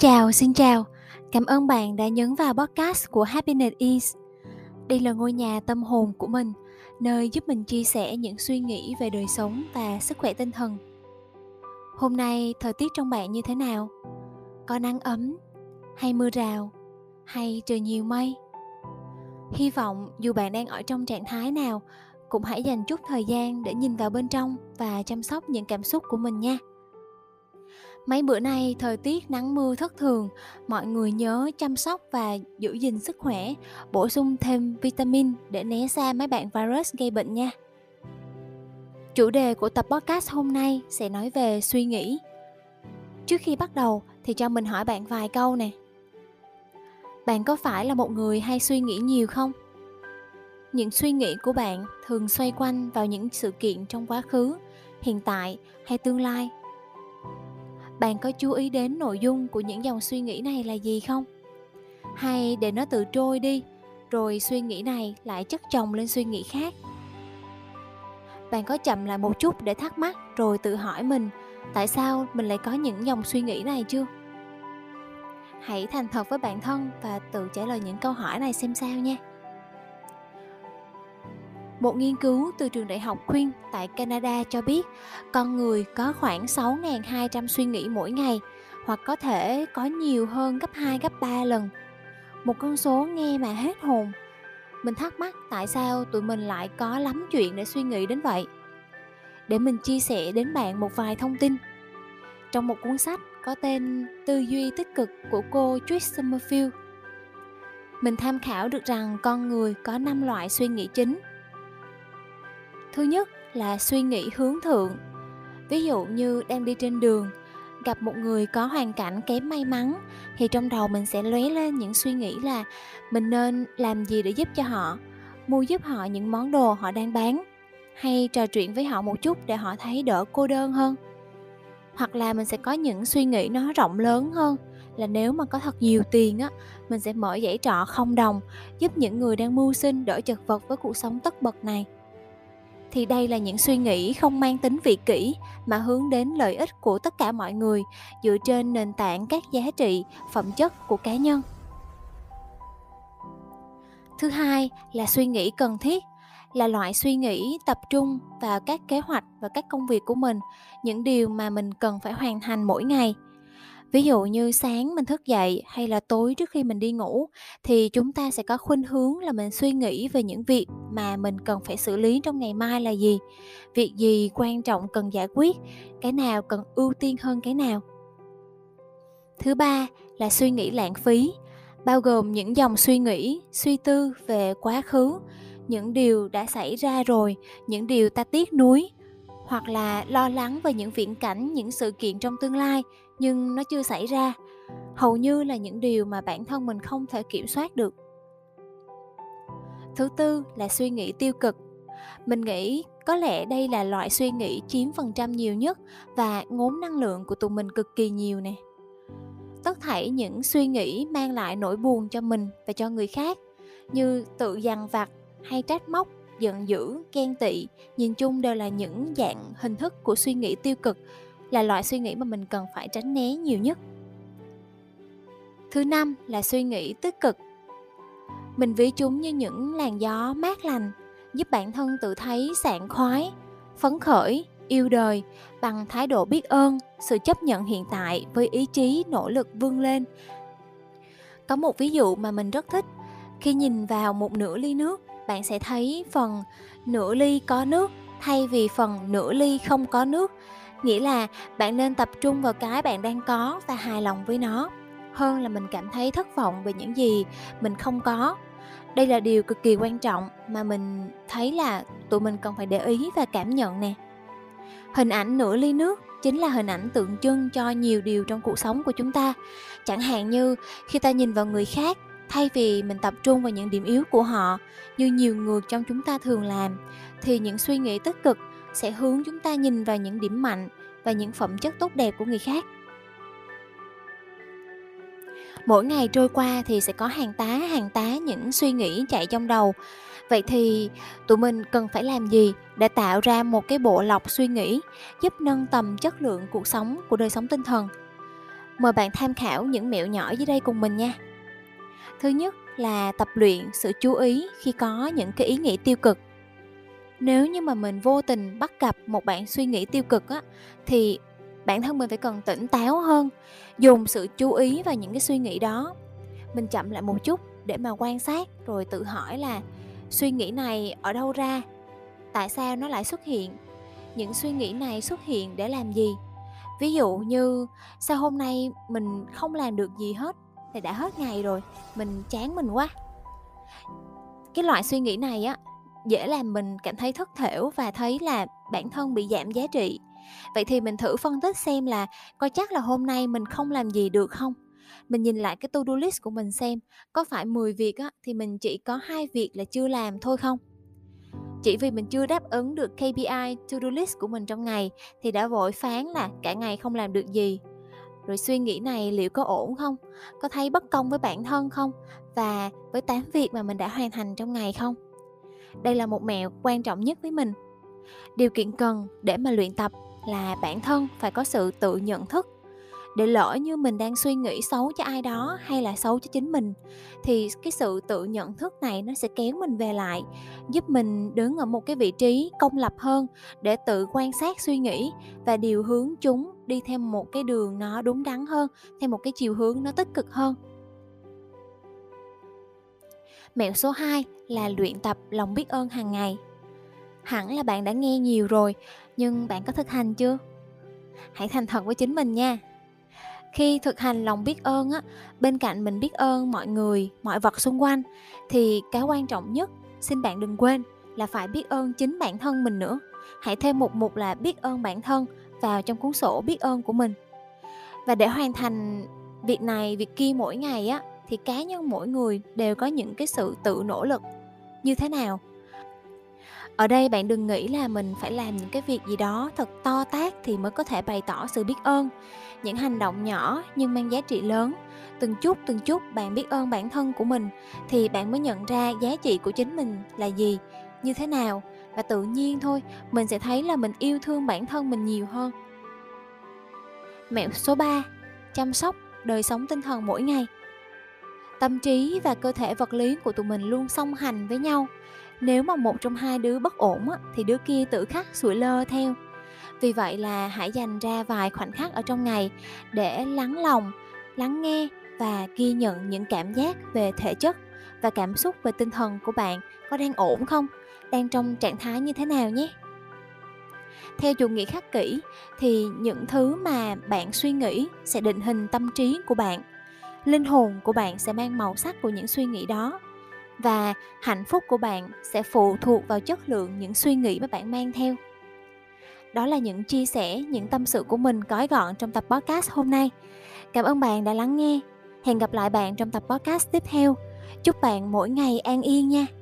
chào, xin chào. Cảm ơn bạn đã nhấn vào podcast của Happiness Is. Đây là ngôi nhà tâm hồn của mình, nơi giúp mình chia sẻ những suy nghĩ về đời sống và sức khỏe tinh thần. Hôm nay thời tiết trong bạn như thế nào? Có nắng ấm hay mưa rào hay trời nhiều mây? Hy vọng dù bạn đang ở trong trạng thái nào, cũng hãy dành chút thời gian để nhìn vào bên trong và chăm sóc những cảm xúc của mình nha. Mấy bữa nay thời tiết nắng mưa thất thường, mọi người nhớ chăm sóc và giữ gìn sức khỏe, bổ sung thêm vitamin để né xa mấy bạn virus gây bệnh nha. Chủ đề của tập podcast hôm nay sẽ nói về suy nghĩ. Trước khi bắt đầu thì cho mình hỏi bạn vài câu nè. Bạn có phải là một người hay suy nghĩ nhiều không? Những suy nghĩ của bạn thường xoay quanh vào những sự kiện trong quá khứ, hiện tại hay tương lai bạn có chú ý đến nội dung của những dòng suy nghĩ này là gì không? Hay để nó tự trôi đi, rồi suy nghĩ này lại chất chồng lên suy nghĩ khác? Bạn có chậm lại một chút để thắc mắc rồi tự hỏi mình, tại sao mình lại có những dòng suy nghĩ này chưa? Hãy thành thật với bản thân và tự trả lời những câu hỏi này xem sao nha một nghiên cứu từ trường đại học Queen tại Canada cho biết con người có khoảng 6.200 suy nghĩ mỗi ngày hoặc có thể có nhiều hơn gấp 2 gấp 3 lần. Một con số nghe mà hết hồn. Mình thắc mắc tại sao tụi mình lại có lắm chuyện để suy nghĩ đến vậy. Để mình chia sẻ đến bạn một vài thông tin. Trong một cuốn sách có tên Tư duy tích cực của cô Trish Summerfield, mình tham khảo được rằng con người có 5 loại suy nghĩ chính thứ nhất là suy nghĩ hướng thượng. Ví dụ như đang đi trên đường, gặp một người có hoàn cảnh kém may mắn, thì trong đầu mình sẽ lóe lên những suy nghĩ là mình nên làm gì để giúp cho họ, mua giúp họ những món đồ họ đang bán, hay trò chuyện với họ một chút để họ thấy đỡ cô đơn hơn. Hoặc là mình sẽ có những suy nghĩ nó rộng lớn hơn, là nếu mà có thật nhiều tiền á, mình sẽ mở dãy trọ không đồng, giúp những người đang mưu sinh đỡ chật vật với cuộc sống tất bật này thì đây là những suy nghĩ không mang tính vị kỷ mà hướng đến lợi ích của tất cả mọi người dựa trên nền tảng các giá trị, phẩm chất của cá nhân. Thứ hai là suy nghĩ cần thiết, là loại suy nghĩ tập trung vào các kế hoạch và các công việc của mình, những điều mà mình cần phải hoàn thành mỗi ngày ví dụ như sáng mình thức dậy hay là tối trước khi mình đi ngủ, thì chúng ta sẽ có khuynh hướng là mình suy nghĩ về những việc mà mình cần phải xử lý trong ngày mai là gì. Việc gì quan trọng cần giải quyết, cái nào cần ưu tiên hơn cái nào. Thứ ba là suy nghĩ lãng phí, bao gồm những dòng suy nghĩ, suy tư về quá khứ. Những điều đã xảy ra rồi, những điều ta tiếc nuối hoặc là lo lắng về những viễn cảnh, những sự kiện trong tương lai, nhưng nó chưa xảy ra. Hầu như là những điều mà bản thân mình không thể kiểm soát được. Thứ tư là suy nghĩ tiêu cực. Mình nghĩ có lẽ đây là loại suy nghĩ chiếm phần trăm nhiều nhất và ngốn năng lượng của tụi mình cực kỳ nhiều nè. Tất thảy những suy nghĩ mang lại nỗi buồn cho mình và cho người khác, như tự dằn vặt hay trách móc giận dữ, ghen tị, nhìn chung đều là những dạng hình thức của suy nghĩ tiêu cực, là loại suy nghĩ mà mình cần phải tránh né nhiều nhất. Thứ năm là suy nghĩ tích cực. Mình ví chúng như những làn gió mát lành, giúp bản thân tự thấy sảng khoái, phấn khởi, yêu đời bằng thái độ biết ơn, sự chấp nhận hiện tại với ý chí, nỗ lực vươn lên. Có một ví dụ mà mình rất thích, khi nhìn vào một nửa ly nước bạn sẽ thấy phần nửa ly có nước thay vì phần nửa ly không có nước. Nghĩa là bạn nên tập trung vào cái bạn đang có và hài lòng với nó, hơn là mình cảm thấy thất vọng về những gì mình không có. Đây là điều cực kỳ quan trọng mà mình thấy là tụi mình cần phải để ý và cảm nhận nè. Hình ảnh nửa ly nước chính là hình ảnh tượng trưng cho nhiều điều trong cuộc sống của chúng ta. Chẳng hạn như khi ta nhìn vào người khác thay vì mình tập trung vào những điểm yếu của họ, như nhiều người trong chúng ta thường làm, thì những suy nghĩ tích cực sẽ hướng chúng ta nhìn vào những điểm mạnh và những phẩm chất tốt đẹp của người khác. Mỗi ngày trôi qua thì sẽ có hàng tá hàng tá những suy nghĩ chạy trong đầu. Vậy thì tụi mình cần phải làm gì để tạo ra một cái bộ lọc suy nghĩ giúp nâng tầm chất lượng cuộc sống, của đời sống tinh thần? Mời bạn tham khảo những mẹo nhỏ dưới đây cùng mình nha. Thứ nhất là tập luyện sự chú ý khi có những cái ý nghĩ tiêu cực. Nếu như mà mình vô tình bắt gặp một bạn suy nghĩ tiêu cực á thì bản thân mình phải cần tỉnh táo hơn, dùng sự chú ý vào những cái suy nghĩ đó. Mình chậm lại một chút để mà quan sát rồi tự hỏi là suy nghĩ này ở đâu ra? Tại sao nó lại xuất hiện? Những suy nghĩ này xuất hiện để làm gì? ví dụ như sao hôm nay mình không làm được gì hết thì đã hết ngày rồi, mình chán mình quá. Cái loại suy nghĩ này á, dễ làm mình cảm thấy thất thểu và thấy là bản thân bị giảm giá trị. Vậy thì mình thử phân tích xem là coi chắc là hôm nay mình không làm gì được không? Mình nhìn lại cái to do list của mình xem, có phải 10 việc á, thì mình chỉ có hai việc là chưa làm thôi không? Chỉ vì mình chưa đáp ứng được KPI to-do list của mình trong ngày, thì đã vội phán là cả ngày không làm được gì. Rồi suy nghĩ này liệu có ổn không? Có thấy bất công với bản thân không? Và với 8 việc mà mình đã hoàn thành trong ngày không? Đây là một mẹo quan trọng nhất với mình. Điều kiện cần để mà luyện tập là bản thân phải có sự tự nhận thức để lỡ như mình đang suy nghĩ xấu cho ai đó hay là xấu cho chính mình thì cái sự tự nhận thức này nó sẽ kéo mình về lại giúp mình đứng ở một cái vị trí công lập hơn để tự quan sát suy nghĩ và điều hướng chúng đi theo một cái đường nó đúng đắn hơn theo một cái chiều hướng nó tích cực hơn Mẹo số 2 là luyện tập lòng biết ơn hàng ngày. Hẳn là bạn đã nghe nhiều rồi, nhưng bạn có thực hành chưa? Hãy thành thật với chính mình nha khi thực hành lòng biết ơn á, bên cạnh mình biết ơn mọi người, mọi vật xung quanh, thì cái quan trọng nhất, xin bạn đừng quên, là phải biết ơn chính bản thân mình nữa. Hãy thêm một mục là biết ơn bản thân vào trong cuốn sổ biết ơn của mình. Và để hoàn thành việc này, việc kia mỗi ngày á, thì cá nhân mỗi người đều có những cái sự tự nỗ lực. Như thế nào? Ở đây bạn đừng nghĩ là mình phải làm những cái việc gì đó thật to tát thì mới có thể bày tỏ sự biết ơn. Những hành động nhỏ nhưng mang giá trị lớn. Từng chút từng chút bạn biết ơn bản thân của mình thì bạn mới nhận ra giá trị của chính mình là gì, như thế nào. Và tự nhiên thôi, mình sẽ thấy là mình yêu thương bản thân mình nhiều hơn. Mẹo số 3 chăm sóc đời sống tinh thần mỗi ngày. Tâm trí và cơ thể vật lý của tụi mình luôn song hành với nhau nếu mà một trong hai đứa bất ổn á, thì đứa kia tự khắc sủi lơ theo. Vì vậy là hãy dành ra vài khoảnh khắc ở trong ngày để lắng lòng lắng nghe và ghi nhận những cảm giác về thể chất và cảm xúc về tinh thần của bạn có đang ổn không đang trong trạng thái như thế nào nhé. Theo chủ nghĩa khắc kỷ thì những thứ mà bạn suy nghĩ sẽ định hình tâm trí của bạn. Linh hồn của bạn sẽ mang màu sắc của những suy nghĩ đó và hạnh phúc của bạn sẽ phụ thuộc vào chất lượng những suy nghĩ mà bạn mang theo. Đó là những chia sẻ, những tâm sự của mình gói gọn trong tập podcast hôm nay. Cảm ơn bạn đã lắng nghe. Hẹn gặp lại bạn trong tập podcast tiếp theo. Chúc bạn mỗi ngày an yên nha!